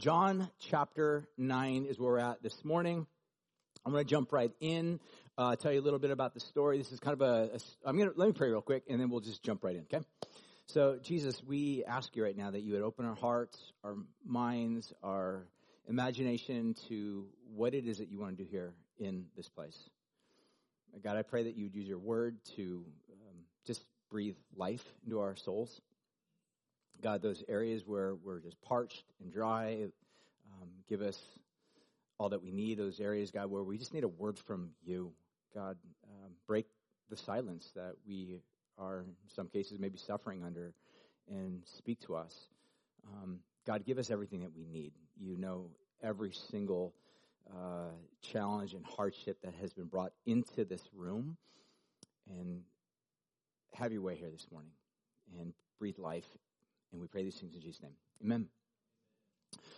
John chapter 9 is where we're at this morning. I'm going to jump right in, uh, tell you a little bit about the story. This is kind of a, a I'm going to, let me pray real quick and then we'll just jump right in, okay? So, Jesus, we ask you right now that you would open our hearts, our minds, our imagination to what it is that you want to do here in this place. God, I pray that you would use your word to um, just breathe life into our souls. God, those areas where we're just parched and dry, um, give us all that we need. Those areas, God, where we just need a word from you. God, um, break the silence that we are, in some cases, maybe suffering under, and speak to us. Um, God, give us everything that we need. You know every single uh, challenge and hardship that has been brought into this room. And have your way here this morning and breathe life. And we pray these things in Jesus' name. Amen.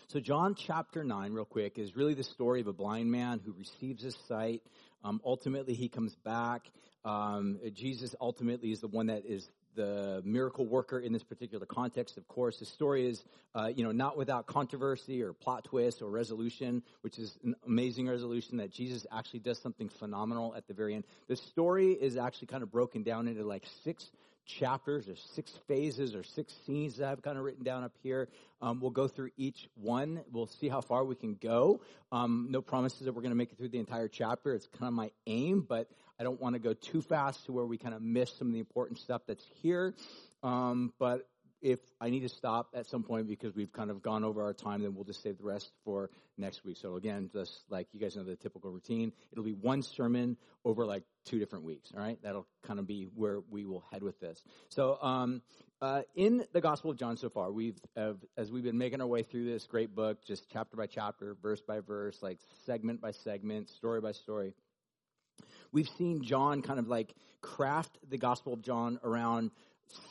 So, John chapter 9, real quick, is really the story of a blind man who receives his sight. Um, ultimately, he comes back. Um, Jesus ultimately is the one that is the miracle worker in this particular context. Of course, the story is, uh, you know, not without controversy or plot twist or resolution, which is an amazing resolution that Jesus actually does something phenomenal at the very end. The story is actually kind of broken down into like six chapters There's six phases or six scenes that I've kind of written down up here. Um, we'll go through each one. We'll see how far we can go. Um, no promises that we're going to make it through the entire chapter. It's kind of my aim, but I don't want to go too fast to where we kind of miss some of the important stuff that's here. Um, but if I need to stop at some point because we've kind of gone over our time, then we'll just save the rest for next week. So again, just like you guys know the typical routine, it'll be one sermon over like two different weeks. All right, that'll kind of be where we will head with this. So um, uh, in the Gospel of John so far, we've as we've been making our way through this great book, just chapter by chapter, verse by verse, like segment by segment, story by story. We've seen John kind of like craft the Gospel of John around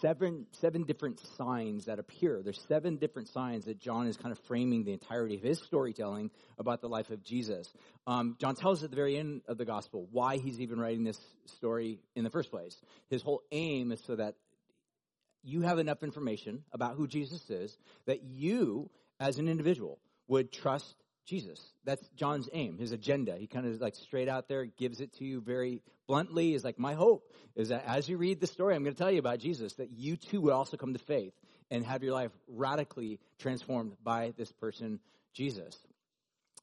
seven seven different signs that appear. There's seven different signs that John is kind of framing the entirety of his storytelling about the life of Jesus. Um, John tells us at the very end of the gospel why he's even writing this story in the first place. His whole aim is so that you have enough information about who Jesus is that you, as an individual, would trust Jesus. That's John's aim, his agenda. He kind of like straight out there gives it to you very bluntly. Is like, my hope is that as you read the story I'm going to tell you about Jesus, that you too would also come to faith and have your life radically transformed by this person, Jesus.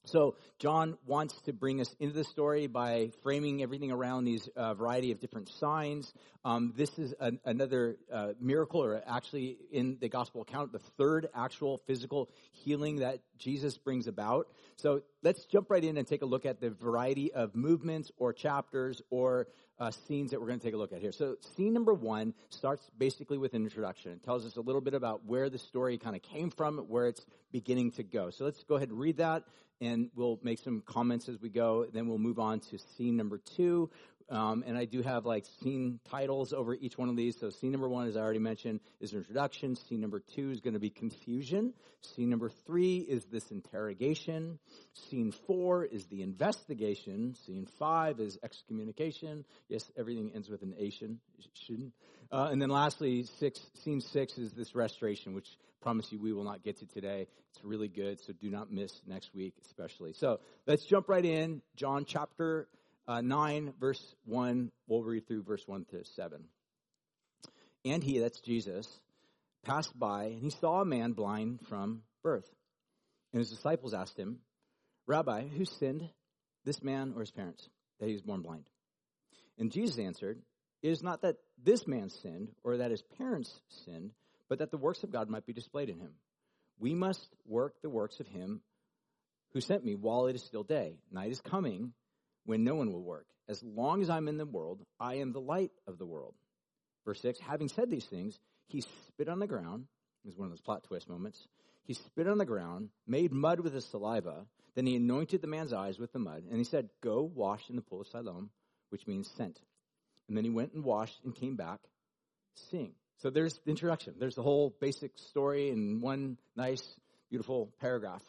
So John wants to bring us into the story by framing everything around these uh, variety of different signs. Um, this is an, another uh, miracle, or actually in the gospel account, the third actual physical healing that Jesus brings about. So let's jump right in and take a look at the variety of movements or chapters or uh, scenes that we're going to take a look at here. So scene number one starts basically with an introduction. It tells us a little bit about where the story kind of came from, where it's beginning to go. So let's go ahead and read that and we'll make some comments as we go. Then we'll move on to scene number two. Um, and I do have like scene titles over each one of these. So scene number one, as I already mentioned, is introduction. Scene number two is going to be confusion. Scene number three is this interrogation. Scene four is the investigation. Scene five is excommunication. Yes, everything ends with an Asian. Shouldn't. Uh, and then lastly, six, scene six is this restoration, which promise you we will not get to today. It's really good, so do not miss next week, especially. So let's jump right in. John chapter uh, 9, verse 1. We'll read through verse 1 to 7. And he, that's Jesus, passed by, and he saw a man blind from birth. And his disciples asked him, Rabbi, who sinned, this man or his parents, that he was born blind? And Jesus answered, It is not that this man sinned or that his parents sinned, but that the works of God might be displayed in him. We must work the works of him who sent me while it is still day. Night is coming when no one will work. As long as I'm in the world, I am the light of the world. Verse 6 Having said these things, he spit on the ground. This is one of those plot twist moments. He spit on the ground, made mud with his saliva. Then he anointed the man's eyes with the mud, and he said, Go wash in the pool of Siloam, which means sent. And then he went and washed and came back seeing. So there's the introduction. There's the whole basic story in one nice, beautiful paragraph.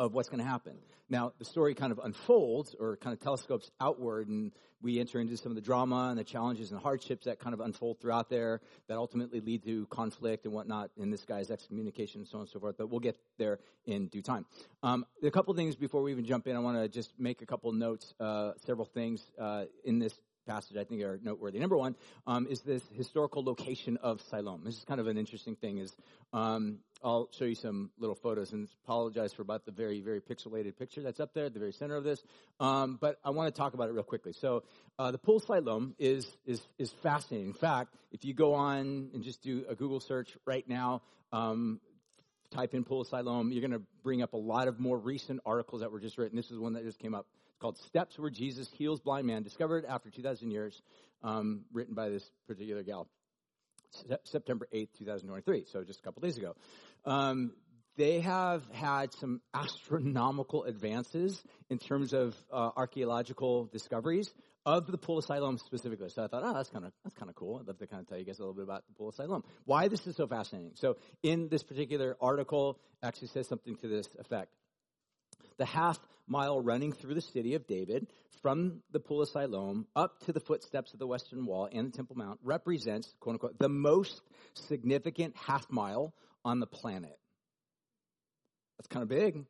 Of what's going to happen. Now, the story kind of unfolds or kind of telescopes outward, and we enter into some of the drama and the challenges and hardships that kind of unfold throughout there that ultimately lead to conflict and whatnot in this guy's excommunication and so on and so forth. But we'll get there in due time. Um, a couple things before we even jump in. I want to just make a couple notes, uh, several things uh, in this passage I think are noteworthy. Number one um, is this historical location of Siloam. This is kind of an interesting thing. Is um, I'll show you some little photos and apologize for about the very very pixelated picture that's up there at the very center of this. Um, but I want to talk about it real quickly. So uh, the pool Siloam is is is fascinating. In fact, if you go on and just do a Google search right now. Um, type in pool Siloam, you're going to bring up a lot of more recent articles that were just written. This is one that just came up called Steps Where Jesus Heals Blind Man, discovered after 2,000 years, um, written by this particular gal. September 8th, 2023, so just a couple days ago. Um, they have had some astronomical advances in terms of uh, archaeological discoveries of the pool of Siloam specifically. So I thought, oh, that's kind of that's kind of cool. I'd love to kind of tell you guys a little bit about the pool of Siloam. Why this is so fascinating. So in this particular article, actually says something to this effect the half mile running through the city of David from the Pool of Siloam up to the footsteps of the Western Wall and the Temple Mount represents, quote unquote, the most significant half mile on the planet. That's kind of big.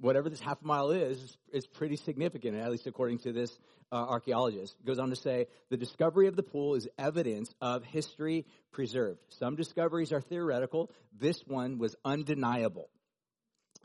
Whatever this half mile is, is pretty significant, at least according to this uh, archaeologist. Goes on to say the discovery of the pool is evidence of history preserved. Some discoveries are theoretical. This one was undeniable.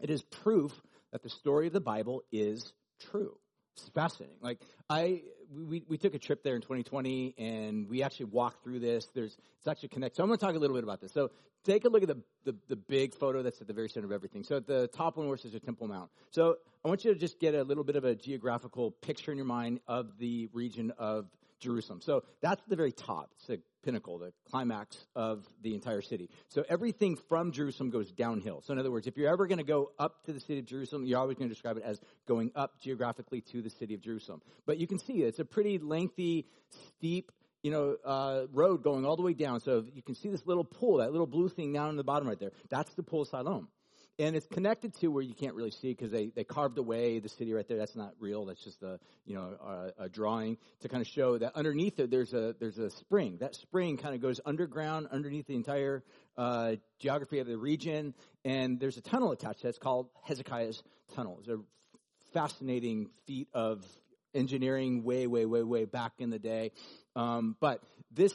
It is proof that the story of the Bible is true. It's fascinating. Like I, we, we took a trip there in 2020 and we actually walked through this. There's, it's actually connected. So I'm going to talk a little bit about this. So take a look at the, the, the big photo that's at the very center of everything. So at the top one where it a Temple Mount. So I want you to just get a little bit of a geographical picture in your mind of the region of Jerusalem. So that's the very top. It's the pinnacle, the climax of the entire city. So everything from Jerusalem goes downhill. So in other words, if you're ever going to go up to the city of Jerusalem, you're always going to describe it as going up geographically to the city of Jerusalem. But you can see it's a pretty lengthy, steep, you know, uh, road going all the way down. So you can see this little pool, that little blue thing down in the bottom right there. That's the pool of Siloam and it's connected to where you can't really see because they, they carved away the city right there. That's not real. That's just a you know a, a, drawing to kind of show that underneath it there's a there's a spring. That spring kind of goes underground underneath the entire uh, geography of the region, and there's a tunnel attached. That's called Hezekiah's tunnel. It's a fascinating feat of engineering way way way way back in the day. Um, but this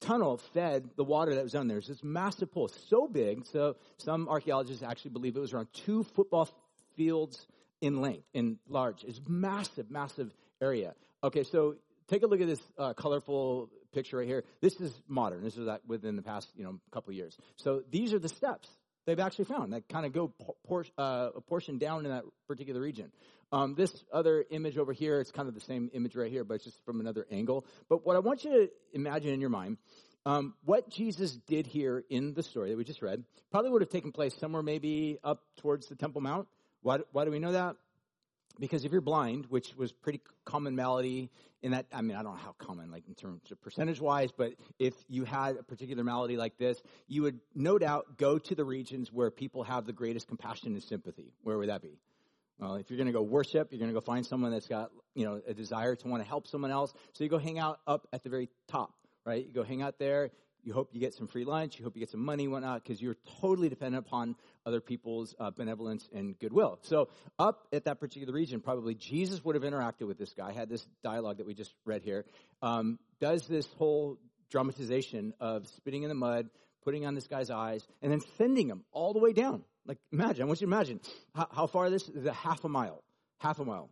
tunnel fed the water that was down there. It's this massive pool, so big, so some archaeologists actually believe it was around two football fields in length, in large. It's massive, massive area. Okay, so take a look at this uh, colorful picture right here. This is modern. This is within the past, you know, couple years. So these are the steps they've actually found that kind of go por- uh, a portion down in that particular region. Um, this other image over here, it's kind of the same image right here, but it's just from another angle. But what I want you to imagine in your mind, um, what Jesus did here in the story that we just read probably would have taken place somewhere maybe up towards the Temple Mount. Why, why do we know that? Because if you're blind, which was pretty common malady in that, I mean, I don't know how common, like in terms of percentage wise, but if you had a particular malady like this, you would no doubt go to the regions where people have the greatest compassion and sympathy. Where would that be? Well, if you're going to go worship, you're going to go find someone that's got, you know, a desire to want to help someone else. So you go hang out up at the very top, right? You go hang out there. You hope you get some free lunch. You hope you get some money, whatnot, because you're totally dependent upon other people's uh, benevolence and goodwill. So up at that particular region, probably Jesus would have interacted with this guy, had this dialogue that we just read here, um, does this whole dramatization of spitting in the mud, putting on this guy's eyes, and then sending him all the way down like, imagine, I want you to imagine how, how far this is a half a mile. Half a mile.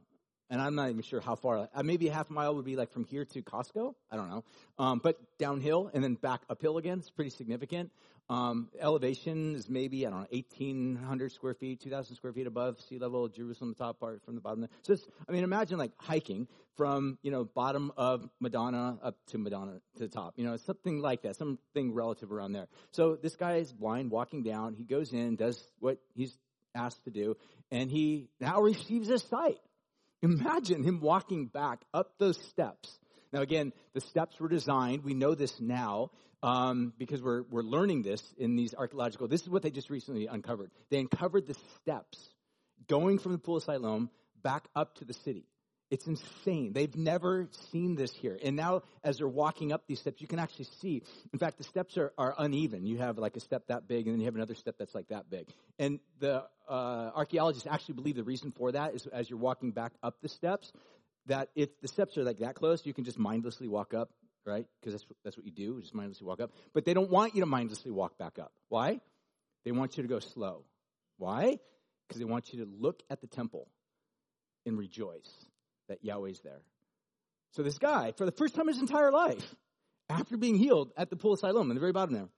And I'm not even sure how far. Uh, maybe a half mile would be like from here to Costco. I don't know. Um, but downhill and then back uphill again. It's pretty significant. Um, elevation is maybe, I don't know, 1,800 square feet, 2,000 square feet above sea level, Jerusalem, the top part from the bottom. So it's, I mean, imagine like hiking from, you know, bottom of Madonna up to Madonna to the top. You know, something like that, something relative around there. So this guy is blind, walking down. He goes in, does what he's asked to do, and he now receives a sight. Imagine him walking back up those steps. Now again, the steps were designed, we know this now, um, because we're, we're learning this in these archaeological, this is what they just recently uncovered. They uncovered the steps going from the pool of Siloam back up to the city. It's insane. They've never seen this here. And now, as they're walking up these steps, you can actually see. In fact, the steps are, are uneven. You have like a step that big, and then you have another step that's like that big. And the uh, archaeologists actually believe the reason for that is as you're walking back up the steps, that if the steps are like that close, you can just mindlessly walk up, right? Because that's, that's what you do, just mindlessly walk up. But they don't want you to mindlessly walk back up. Why? They want you to go slow. Why? Because they want you to look at the temple and rejoice that Yahweh's there. So this guy, for the first time in his entire life, after being healed at the pool of Siloam, in the very bottom there,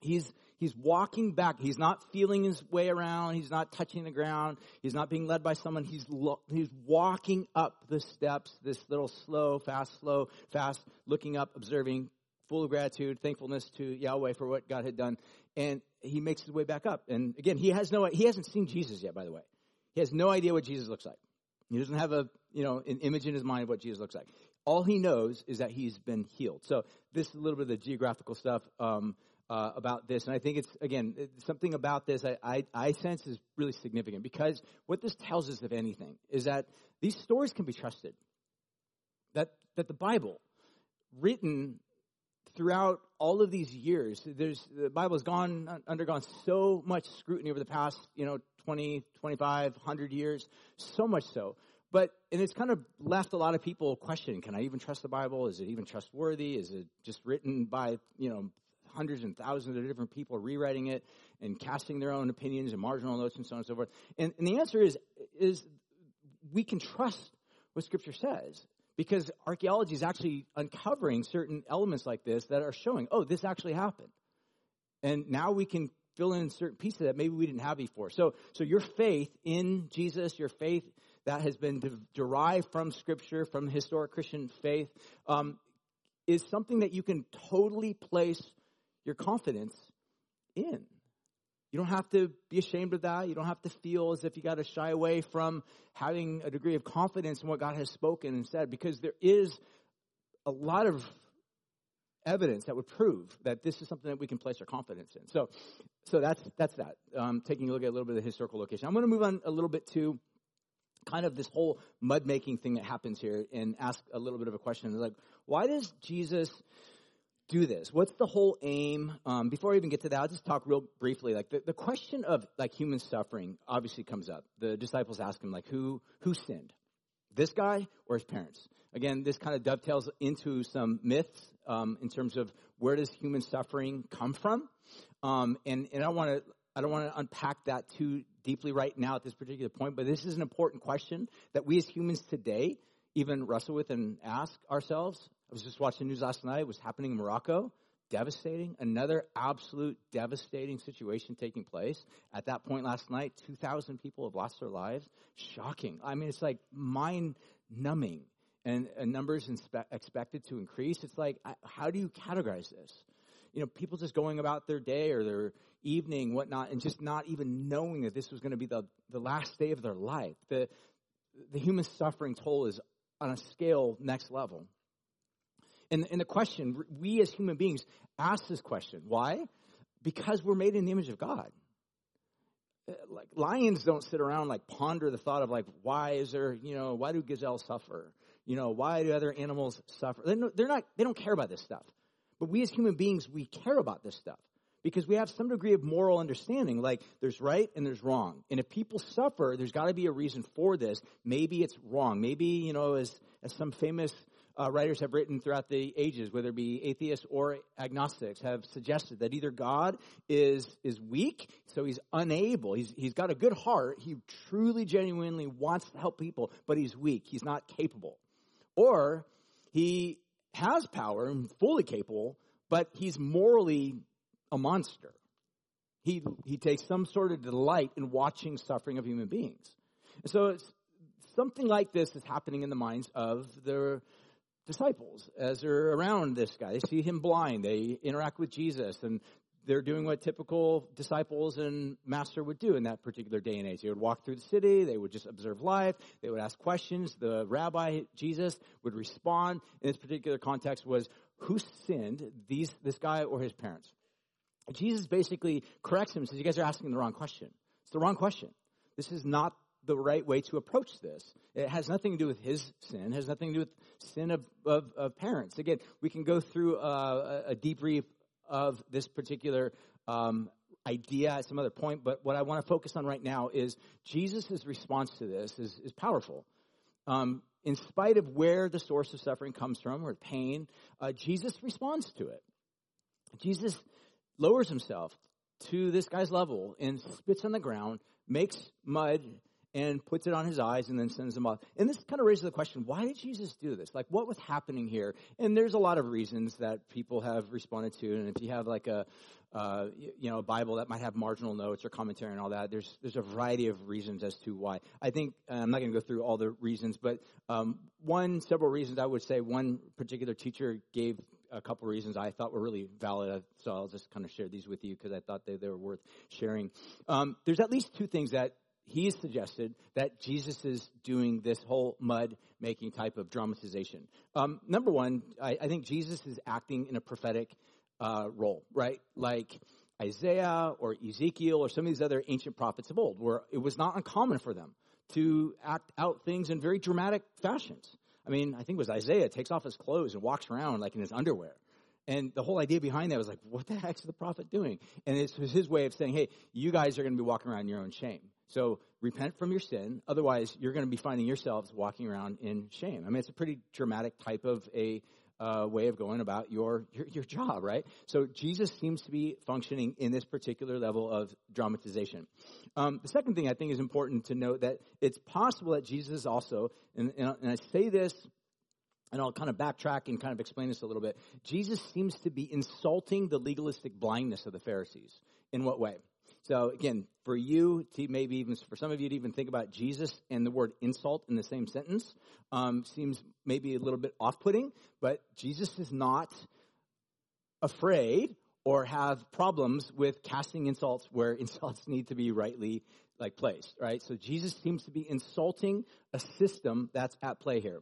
he's he's walking back. He's not feeling his way around. He's not touching the ground. He's not being led by someone. He's lo- he's walking up the steps, this little slow, fast, slow, fast, looking up, observing, full of gratitude, thankfulness to Yahweh for what God had done, and he makes his way back up. And again, he has no he hasn't seen Jesus yet. By the way, he has no idea what Jesus looks like. He doesn't have a, you know, an image in his mind of what Jesus looks like. All he knows is that he's been healed. So this is a little bit of the geographical stuff um, uh, about this, and I think it's again something about this I, I, I sense is really significant because what this tells us, if anything, is that these stories can be trusted. That that the Bible, written throughout all of these years, there's the Bible has gone undergone so much scrutiny over the past, you know, 20, 25, 100 years, so much so. But, and it's kind of left a lot of people questioning, can I even trust the Bible? Is it even trustworthy? Is it just written by, you know, hundreds and thousands of different people rewriting it and casting their own opinions and marginal notes and so on and so forth? And, and the answer is, is we can trust what scripture says because archaeology is actually uncovering certain elements like this that are showing, oh, this actually happened. And now we can fill in certain pieces that maybe we didn't have before. So, so your faith in Jesus, your faith that has been de- derived from Scripture, from historic Christian faith, um, is something that you can totally place your confidence in. You don't have to be ashamed of that. You don't have to feel as if you got to shy away from having a degree of confidence in what God has spoken and said, because there is a lot of evidence that would prove that this is something that we can place our confidence in. So, so that's that's that. Um, taking a look at a little bit of the historical location. I'm going to move on a little bit to kind of this whole mud making thing that happens here, and ask a little bit of a question. Like, why does Jesus? do this? What's the whole aim? Um, before I even get to that, I'll just talk real briefly. Like the, the question of like human suffering obviously comes up. The disciples ask him like, who who sinned? This guy or his parents? Again, this kind of dovetails into some myths um, in terms of where does human suffering come from, um, and and I want to I don't want to unpack that too deeply right now at this particular point, but this is an important question that we as humans today even wrestle with and ask ourselves. I was just watching news last night. It was happening in Morocco. Devastating. Another absolute devastating situation taking place. At that point last night, 2,000 people have lost their lives. Shocking. I mean, it's like mind numbing and, and numbers inspe- expected to increase. It's like, how do you categorize this? You know, people just going about their day or their evening, whatnot, and just not even knowing that this was going to be the, the last day of their life. The, the human suffering toll is on a scale next level. And, and the question, we as human beings ask this question. Why? Because we're made in the image of God. Uh, like lions don't sit around like ponder the thought of like why is there you know why do gazelles suffer you know, why do other animals suffer? They're not, they don't care about this stuff. But we as human beings, we care about this stuff because we have some degree of moral understanding. Like there's right and there's wrong. And if people suffer, there's got to be a reason for this. Maybe it's wrong. Maybe, you know, as, as some famous uh, writers have written throughout the ages, whether it be atheists or agnostics, have suggested that either God is is weak, so he's unable. He's he's got a good heart. He truly, genuinely wants to help people, but he's weak. He's not capable. Or he has power and fully capable, but he's morally a monster. He, he takes some sort of delight in watching suffering of human beings. And so something like this is happening in the minds of the disciples as they're around this guy. They see him blind. They interact with Jesus and they're doing what typical disciples and master would do in that particular day and age. They would walk through the city, they would just observe life, they would ask questions. The rabbi, Jesus, would respond. In this particular context was, who sinned, these, this guy or his parents? Jesus basically corrects him says, you guys are asking the wrong question. It's the wrong question. this is not the right way to approach this. It has nothing to do with his sin. It has nothing to do with sin of, of, of parents. Again, we can go through uh, a, a debrief of this particular um, idea at some other point, but what I want to focus on right now is Jesus' response to this is, is powerful. Um, in spite of where the source of suffering comes from or pain, uh, Jesus responds to it. Jesus lowers himself to this guy's level and spits on the ground, makes mud, and puts it on his eyes and then sends them off. And this kind of raises the question, why did Jesus do this? Like, what was happening here? And there's a lot of reasons that people have responded to. And if you have like a, uh, you know, a Bible that might have marginal notes or commentary and all that, there's, there's a variety of reasons as to why. I think, uh, I'm not going to go through all the reasons, but um, one, several reasons I would say one particular teacher gave a couple reasons I thought were really valid. So I'll just kind of share these with you because I thought they, they were worth sharing. Um, there's at least two things that he suggested that Jesus is doing this whole mud making type of dramatization. Um, number one, I, I, think Jesus is acting in a prophetic uh, role, right? Like Isaiah or Ezekiel or some of these other ancient prophets of old, where it was not uncommon for them to act out things in very dramatic fashions. I mean, I think it was Isaiah takes off his clothes and walks around like in his underwear. And the whole idea behind that was like, what the heck's the prophet doing? And it was his way of saying, hey, you guys are going to be walking around in your own shame. So repent from your sin. Otherwise, you're going to be finding yourselves walking around in shame. I mean, it's a pretty dramatic type of a uh, way of going about your, your, your job, right? So Jesus seems to be functioning in this particular level of dramatization. Um, the second thing I think is important to note that it's possible that Jesus also, and, and, and I say this and I'll kind of backtrack and kind of explain this a little bit. Jesus seems to be insulting the legalistic blindness of the Pharisees. In what way? So again, for you to maybe even for some of you to even think about Jesus and the word insult in the same sentence um, seems maybe a little bit off-putting. But Jesus is not afraid or have problems with casting insults where insults need to be rightly like placed, right? So Jesus seems to be insulting a system that's at play here.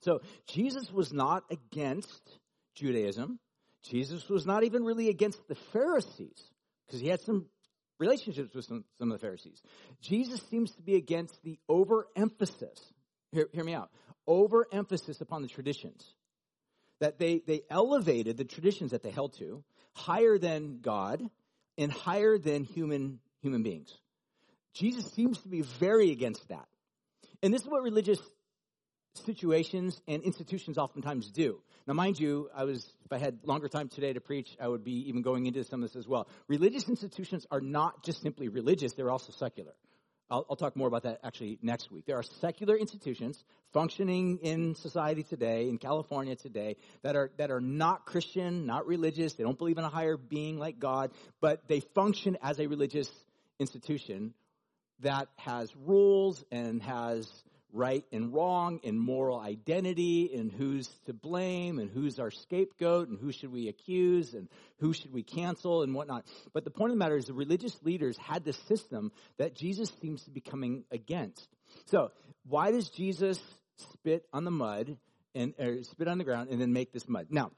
So Jesus was not against Judaism. Jesus was not even really against the Pharisees because he had some relationships with some, some of the Pharisees. Jesus seems to be against the overemphasis, hear, hear me out, overemphasis upon the traditions. That they, they elevated the traditions that they held to higher than God and higher than human, human beings. Jesus seems to be very against that. And this is what religious situations and institutions oftentimes do. Now, mind you, I was, if I had longer time today to preach, I would be even going into some of this as well. Religious institutions are not just simply religious, they're also secular. I'll, I'll, talk more about that actually next week. There are secular institutions functioning in society today, in California today, that are, that are not Christian, not religious. They don't believe in a higher being like God, but they function as a religious institution that has rules and has right and wrong and moral identity and who's to blame and who's our scapegoat and who should we accuse and who should we cancel and whatnot. But the point of the matter is the religious leaders had this system that Jesus seems to be coming against. So why does Jesus spit on the mud and spit on the ground and then make this mud? Now,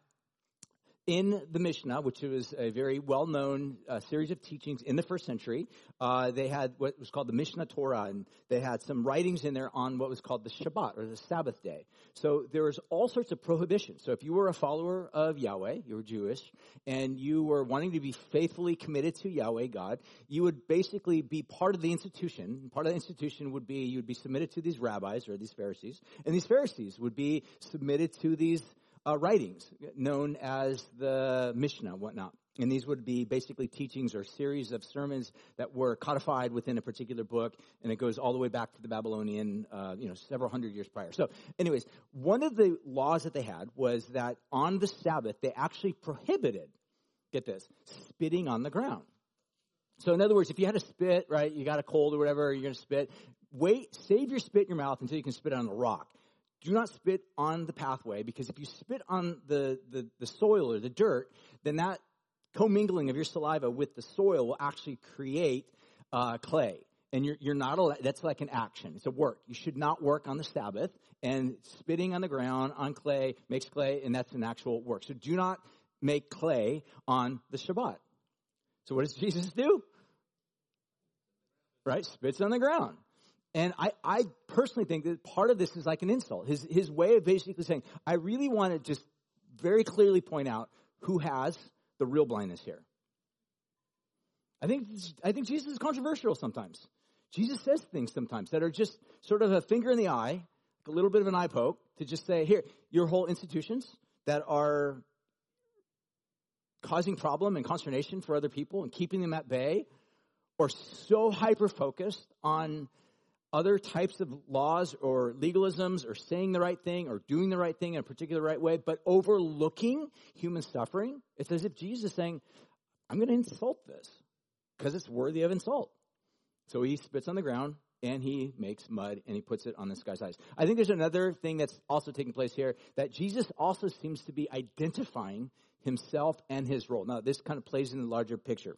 in the Mishnah, which was a very well known uh, series of teachings in the first century. Uh, they had what was called the Mishneh Torah, and they had some writings in there on what was called the Shabbat, or the Sabbath day. So there was all sorts of prohibitions. So if you were a follower of Yahweh, you were Jewish, and you were wanting to be faithfully committed to Yahweh, God, you would basically be part of the institution. Part of the institution would be you would be submitted to these rabbis or these Pharisees, and these Pharisees would be submitted to these uh, writings known as the Mishnah, whatnot. And these would be basically teachings or series of sermons that were codified within a particular book, and it goes all the way back to the Babylonian, uh, you know, several hundred years prior. So, anyways, one of the laws that they had was that on the Sabbath they actually prohibited, get this, spitting on the ground. So, in other words, if you had a spit, right, you got a cold or whatever, you're going to spit. Wait, save your spit in your mouth until you can spit on a rock do not spit on the pathway because if you spit on the, the, the soil or the dirt, then that commingling of your saliva with the soil will actually create uh, clay. And you're, you're not allowed, that's like an action. It's a work. You should not work on the Sabbath. And spitting on the ground on clay makes clay, and that's an actual work. So do not make clay on the Shabbat. So what does Jesus do? right? Spits on the ground. And I, I personally think that part of this is like an insult. His, his way of basically saying, I really want to just very clearly point out who has the real blindness here. I think, I think Jesus is controversial sometimes. Jesus says things sometimes that are just sort of a finger in the eye, a little bit of an eye poke to just say, here, your whole institutions that are causing problem and consternation for other people and keeping them at bay or so hyper focused on other types of laws or legalisms or saying the right thing or doing the right thing in a particular right way, but overlooking human suffering. It's as if Jesus is saying, I'm going to insult this because it's worthy of insult. So he spits on the ground and he makes mud and he puts it on this guy's eyes. I think there's another thing that's also taking place here that Jesus also seems to be identifying himself and his role. Now, this kind of plays in the larger picture.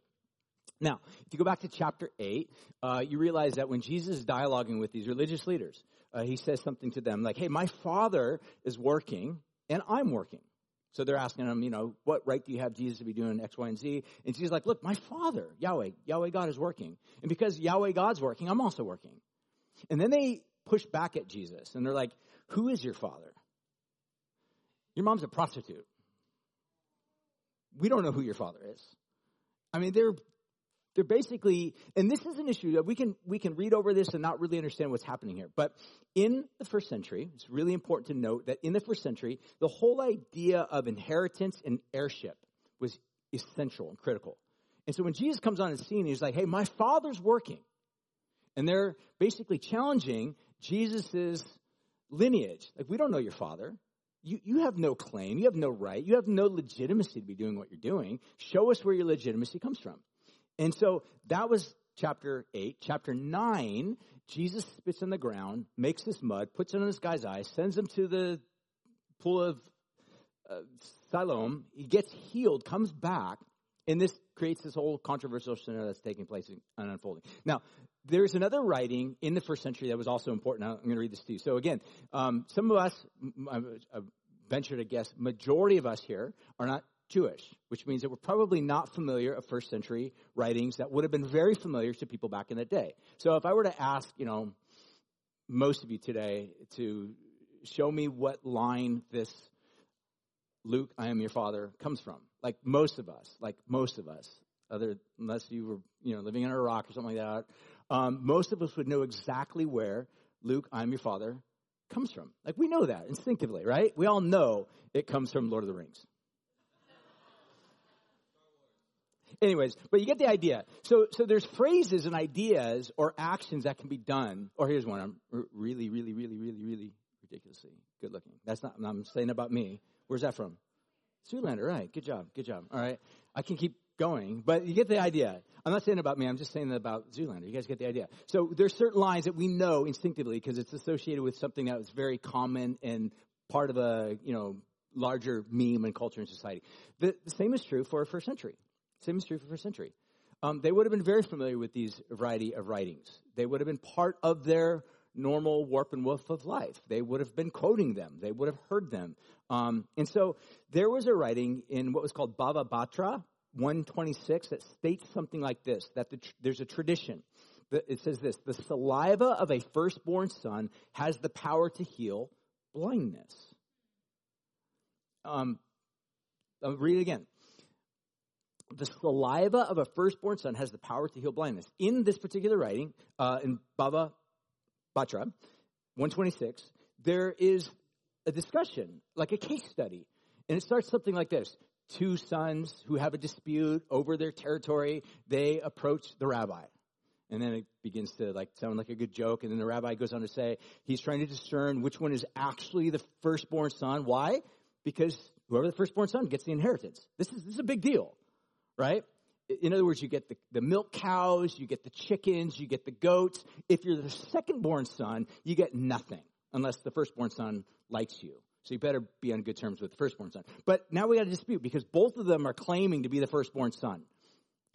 Now, if you go back to chapter 8, uh, you realize that when Jesus is dialoguing with these religious leaders, uh, he says something to them like, hey, my father is working and I'm working. So they're asking him, you know, what right do you have Jesus to be doing X, Y, and Z? And Jesus like, look, my father, Yahweh, Yahweh God is working. And because Yahweh God's working, I'm also working. And then they push back at Jesus and they're like, who is your father? Your mom's a prostitute. We don't know who your father is. I mean, they're they're basically, and this is an issue that we can, we can read over this and not really understand what's happening here. But in the first century, it's really important to note that in the first century, the whole idea of inheritance and heirship was essential and critical. And so when Jesus comes on the scene, he's like, hey, my father's working. And they're basically challenging Jesus' lineage. Like, we don't know your father. You, you have no claim. You have no right. You have no legitimacy to be doing what you're doing. Show us where your legitimacy comes from. And so that was chapter 8. Chapter 9, Jesus spits on the ground, makes this mud, puts it on this guy's eyes, sends him to the pool of uh, Siloam. He gets healed, comes back, and this creates this whole controversial scenario that's taking place and unfolding. Now, there's another writing in the first century that was also important. I'm going to read this to you. So again, um, some of us, I venture to guess, majority of us here are not Jewish, which means that we're probably not familiar of first century writings that would have been very familiar to people back in the day. So if I were to ask, you know, most of you today to show me what line this Luke, I am your father comes from. Like most of us, like most of us, other unless you were, you know, living in Iraq or something like that, um, most of us would know exactly where Luke, I am your father comes from. Like we know that instinctively, right? We all know it comes from Lord of the Rings. Anyways, but you get the idea. So, so there's phrases and ideas or actions that can be done. Or here's one. I'm really, really, really, really, really ridiculously good looking. That's not, I'm saying about me. Where's that from? Zoolander, right. Good job. Good job. All right. I can keep going, but you get the idea. I'm not saying about me. I'm just saying about Zoolander. You guys get the idea. So there's certain lines that we know instinctively because it's associated with something that was very common and part of a, you know, larger meme and culture and society. The, the same is true for a first century. Same is true for first century. Um, they would have been very familiar with these variety of writings. They would have been part of their normal warp and woof of life. They would have been quoting them. They would have heard them. Um, and so there was a writing in what was called Bava Batra 126 that states something like this, that the, there's a tradition. That It says this, the saliva of a firstborn son has the power to heal blindness. Um, I'll read it again the saliva of a firstborn son has the power to heal blindness. In this particular writing, uh, in Bava Batra 126, there is a discussion, like a case study. And it starts something like this. Two sons who have a dispute over their territory, they approach the rabbi. And then it begins to like sound like a good joke. And then the rabbi goes on to say he's trying to discern which one is actually the firstborn son. Why? Because whoever the firstborn son gets the inheritance. This is, this is a big deal right? In other words, you get the, the milk cows, you get the chickens, you get the goats. If you're the second born son, you get nothing unless the firstborn son likes you. So you better be on good terms with the firstborn son. But now we got a dispute because both of them are claiming to be the firstborn son.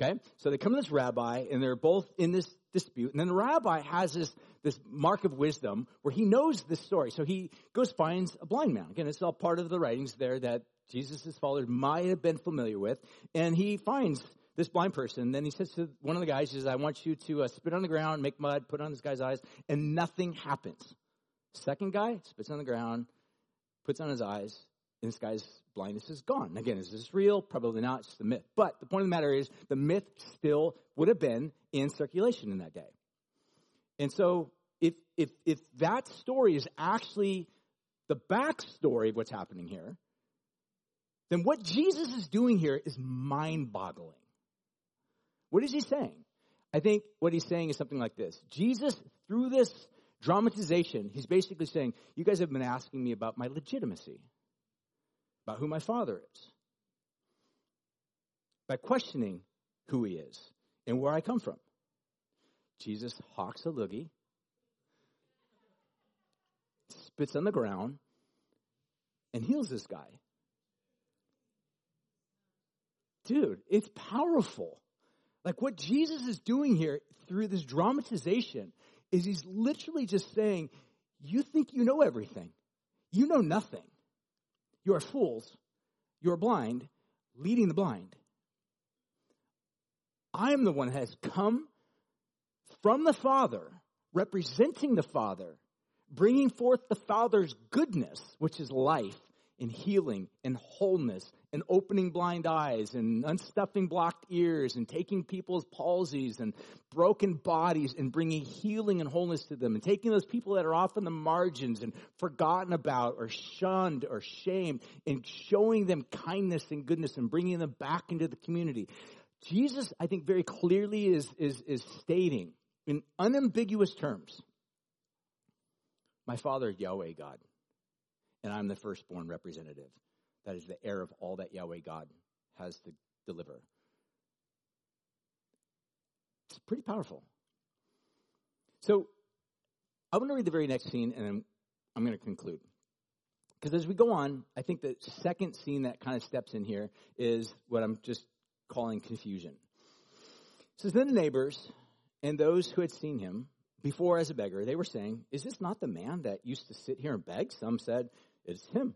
Okay? So they come to this rabbi and they're both in this dispute. And then the rabbi has this, this mark of wisdom where he knows this story. So he goes finds a blind man. Again, it's all part of the writings there that Jesus' followers might have been familiar with. And he finds this blind person. Then he says to one of the guys, he says, I want you to uh, spit on the ground, make mud, put on this guy's eyes, and nothing happens. Second guy spits on the ground, puts on his eyes, and this guy's blindness is gone. Again, is this real? Probably not. It's the myth. But the point of the matter is, the myth still would have been in circulation in that day. And so, if if if that story is actually the backstory of what's happening here, then what Jesus is doing here is mind-boggling. What is he saying? I think what he's saying is something like this: Jesus, through this dramatization, he's basically saying, "You guys have been asking me about my legitimacy." about who my Father is by questioning who He is and where I come from. Jesus hawks a loogie, spits on the ground, and heals this guy. Dude, it's powerful. Like what Jesus is doing here through this dramatization is he's literally just saying, You think you know everything. You know nothing. You are fools. You are blind, leading the blind. I am the one that has come from the Father, representing the Father, bringing forth the Father's goodness, which is life and healing and wholeness and opening blind eyes and unstuffing blocked ears and taking people's palsies and broken bodies and bringing healing and wholeness to them and taking those people that are off on the margins and forgotten about or shunned or shamed and showing them kindness and goodness and bringing them back into the community. Jesus, I think, very clearly is, is, is stating in unambiguous terms, my Father, Yahweh God, and I'm the firstborn representative. That is the heir of all that Yahweh God has to deliver. It's pretty powerful. So I want to read the very next scene and then I'm going to conclude. Because as we go on, I think the second scene that kind of steps in here is what I'm just calling confusion. It says, Then the neighbors and those who had seen him before as a beggar, they were saying, Is this not the man that used to sit here and beg? Some said, It's him.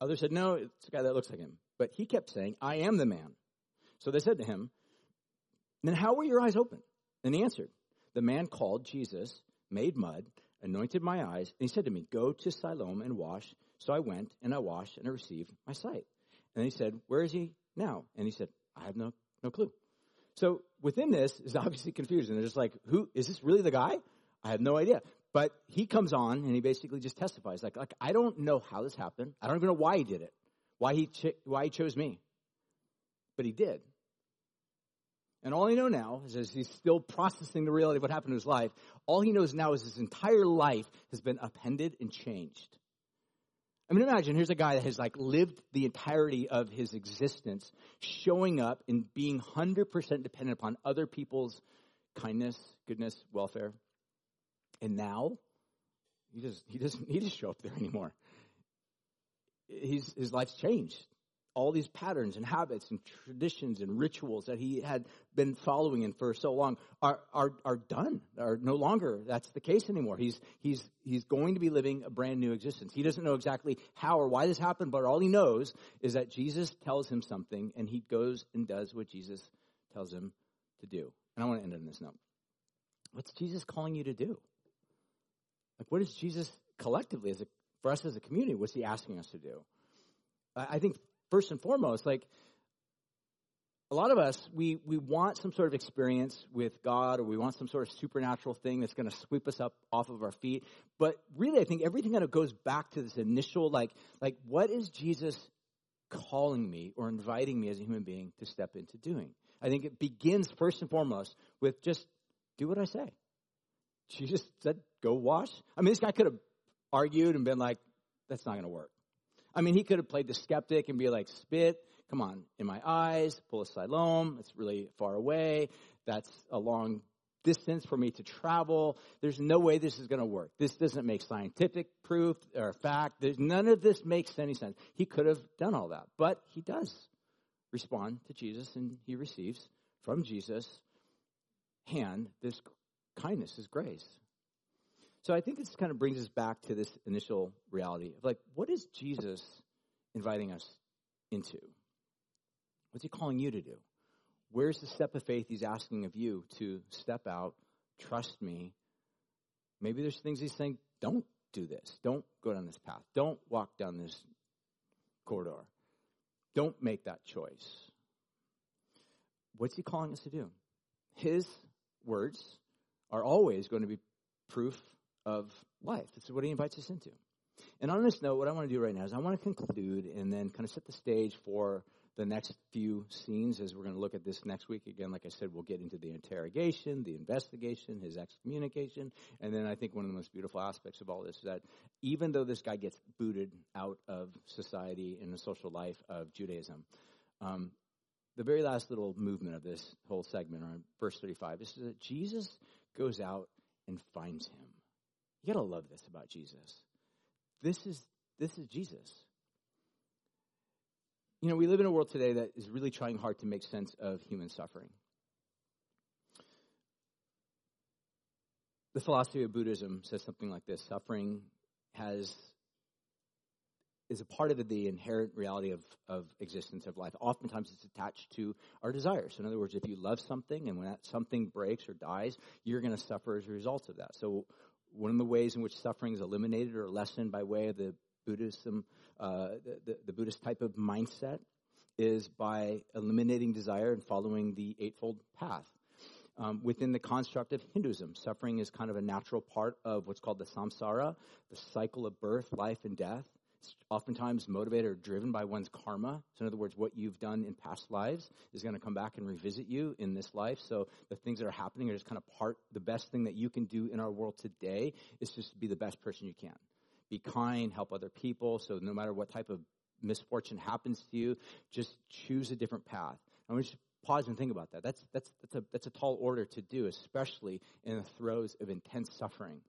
Others said, No, it's a guy that looks like him. But he kept saying, I am the man. So they said to him, Then how were your eyes open? And he answered, The man called Jesus made mud, anointed my eyes, and he said to me, Go to Siloam and wash. So I went and I washed and I received my sight. And he said, Where is he now? And he said, I have no, no clue. So within this is obviously confusion. They're just like, who is this really the guy? I have no idea. But he comes on and he basically just testifies, like, like I don't know how this happened. I don't even know why he did it, why he ch- why he chose me, but he did. And all he knows now is as he's still processing the reality of what happened in his life, all he knows now is his entire life has been upended and changed. I mean, imagine here's a guy that has like lived the entirety of his existence, showing up and being 100% dependent upon other people's kindness, goodness, welfare. And now, he just he doesn't need to show up there anymore. He's, his life's changed. All these patterns and habits and traditions and rituals that he had been following in for so long are, are, are done, are no longer, that's the case anymore. He's, he's, he's going to be living a brand new existence. He doesn't know exactly how or why this happened, but all he knows is that Jesus tells him something and he goes and does what Jesus tells him to do. And I want to end on this note. What's Jesus calling you to do? Like, what is Jesus collectively, as a, for us as a community, what's he asking us to do? I think first and foremost, like a lot of us, we, we want some sort of experience with God or we want some sort of supernatural thing that's going to sweep us up off of our feet. But really, I think everything kind of goes back to this initial, like, like what is Jesus calling me or inviting me as a human being to step into doing? I think it begins first and foremost with just do what I say. Jesus said, go wash. I mean, this guy could have argued and been like, that's not going to work. I mean, he could have played the skeptic and be like, spit, come on, in my eyes, pool of Siloam. It's really far away. That's a long distance for me to travel. There's no way this is going to work. This doesn't make scientific proof or fact. There's, none of this makes any sense. He could have done all that, but he does respond to Jesus and he receives from Jesus' hand this kindness, is grace. So I think this kind of brings us back to this initial reality of like, what is Jesus inviting us into? What's He calling you to do? Where's the step of faith he's asking of you to step out, trust me? Maybe there's things he's saying, don't do this. Don't go down this path. Don't walk down this corridor. Don't make that choice. What's he calling us to do? His words are always going to be proof of life. This is what he invites us into. And on this note, what I want to do right now is I want to conclude and then kind of set the stage for the next few scenes as we're going to look at this next week. Again, like I said, we'll get into the interrogation, the investigation, his excommunication, and then I think one of the most beautiful aspects of all this is that even though this guy gets booted out of society and the social life of Judaism, um, the very last little movement of this whole segment, or verse 35, is that Jesus goes out and finds him. You gotta love this about Jesus. This is this is Jesus. You know, we live in a world today that is really trying hard to make sense of human suffering. The philosophy of Buddhism says something like this suffering has is a part of the inherent reality of, of existence of life. Oftentimes it's attached to our desires. So in other words, if you love something and when that something breaks or dies, you're going to suffer as a result of that. So one of the ways in which suffering is eliminated or lessened by way of the Buddhism, uh, the, the, the Buddhist type of mindset is by eliminating desire and following the Eightfold Path. Um, within the construct of Hinduism, suffering is kind of a natural part of what's called the samsara, the cycle of birth, life, and death. It's oftentimes motivated or driven by one's karma. So, in other words, what you've done in past lives is going to come back and revisit you in this life. So, the things that are happening are just kind of part. The best thing that you can do in our world today is just be the best person you can be kind, help other people. So no matter what type of misfortune happens to you, just choose a different path. Want you to pause and think about that. That's, that's, that's, a, that's a tall order to do, especially in the throes of intense suffering.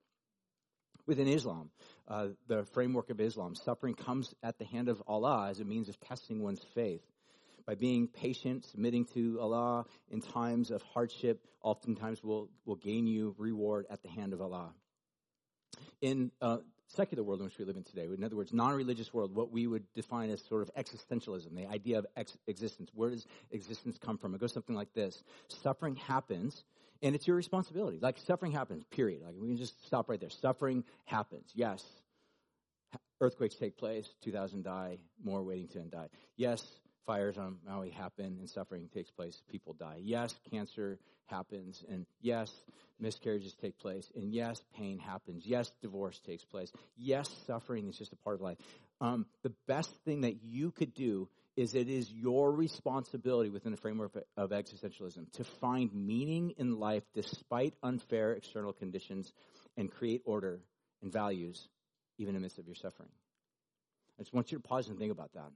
Within Islam, uh, the framework of Islam, suffering comes at the hand of Allah as a means of testing one's faith. By being patient, submitting to Allah in times of hardship, oftentimes will, will gain you reward at the hand of Allah. In uh, secular world in which we live in today. In other words, non-religious world, what we would define as sort of existentialism, the idea of ex- existence. Where does existence come from? It goes something like this. Suffering happens, and it's your responsibility. Like suffering happens, period. Like we can just stop right there. Suffering happens. Yes. Earthquakes take place, 2,000 die, more waiting to die. Yes, fires on Maui happen and suffering takes place, people die. Yes, cancer happens, and yes, miscarriages take place, and yes, pain happens. Yes, divorce takes place. Yes, suffering is just a part of life. Um, the best thing that you could do is it is your responsibility within the framework of existentialism to find meaning in life despite unfair external conditions and create order and values even in the midst of your suffering. I just want you to pause and think about that.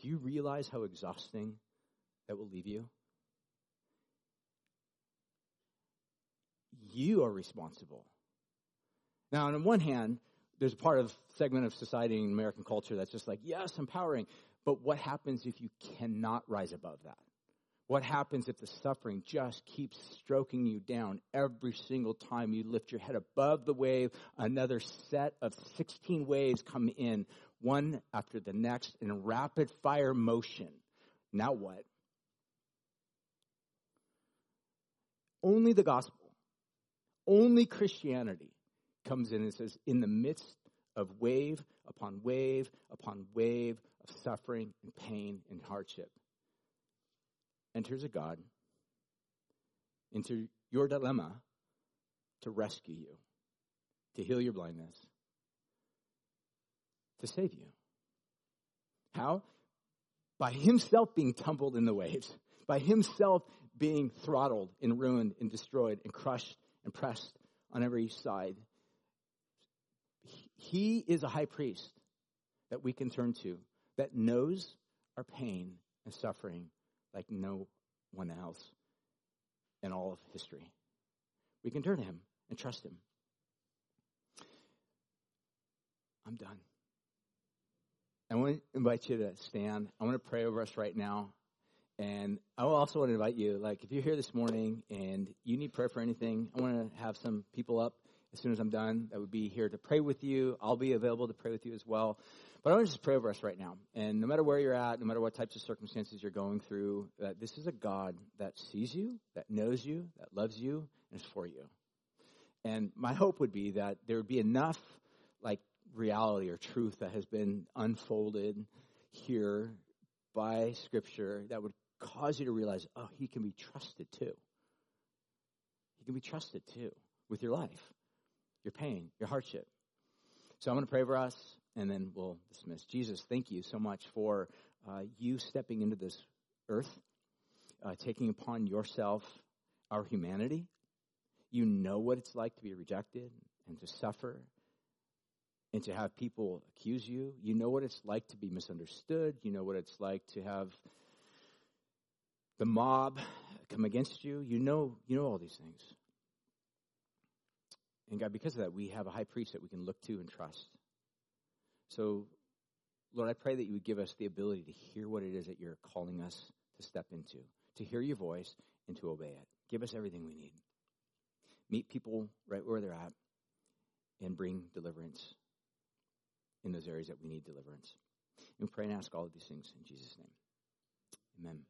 Do you realize how exhausting that will leave you? You are responsible. Now, on one hand, there's a part of segment of society in American culture that's just like, yes, empowering. But what happens if you cannot rise above that? What happens if the suffering just keeps stroking you down every single time you lift your head above the wave? Another set of 16 waves come in one after the next in rapid fire motion. Now what? Only the gospel, only Christianity comes in and says, in the midst of wave upon wave upon wave of suffering and pain and hardship, enters a God into your dilemma to rescue you, to heal your blindness, to save you. How? By himself being tumbled in the waves, by himself being throttled and ruined and destroyed and crushed and pressed on every side. He is a high priest that we can turn to that knows our pain and suffering like no one else in all of history. We can turn to him and trust him. I'm done. I want to invite you to stand. I want to pray over us right now. And I also want to invite you, like, if you're here this morning and you need prayer for anything, I want to have some people up as soon as I'm done, that would be here to pray with you. I'll be available to pray with you as well. But I want to just pray over us right now. And no matter where you're at, no matter what types of circumstances you're going through, that this is a God that sees you, that knows you, that loves you, and is for you. And my hope would be that there would be enough like reality or truth that has been unfolded here by Scripture that would cause you to realize, oh, he can be trusted too. He can be trusted too with your life, your pain, your hardship. So I'm going to pray for us and then we'll dismiss. Jesus, thank you so much for uh, you stepping into this earth, uh, taking upon yourself our humanity. You know what it's like to be rejected and to suffer and to have people accuse you. You know what it's like to be misunderstood. You know what it's like to have the mob come against you. You know, you know all these things. And God, because of that, we have a high priest that we can look to and trust. So, Lord, I pray that you would give us the ability to hear what it is that you're calling us to step into, to hear your voice and to obey it. Give us everything we need. Meet people right where they're at and bring deliverance in those areas that we need deliverance. And we pray and ask all of these things in Jesus' name. Amen.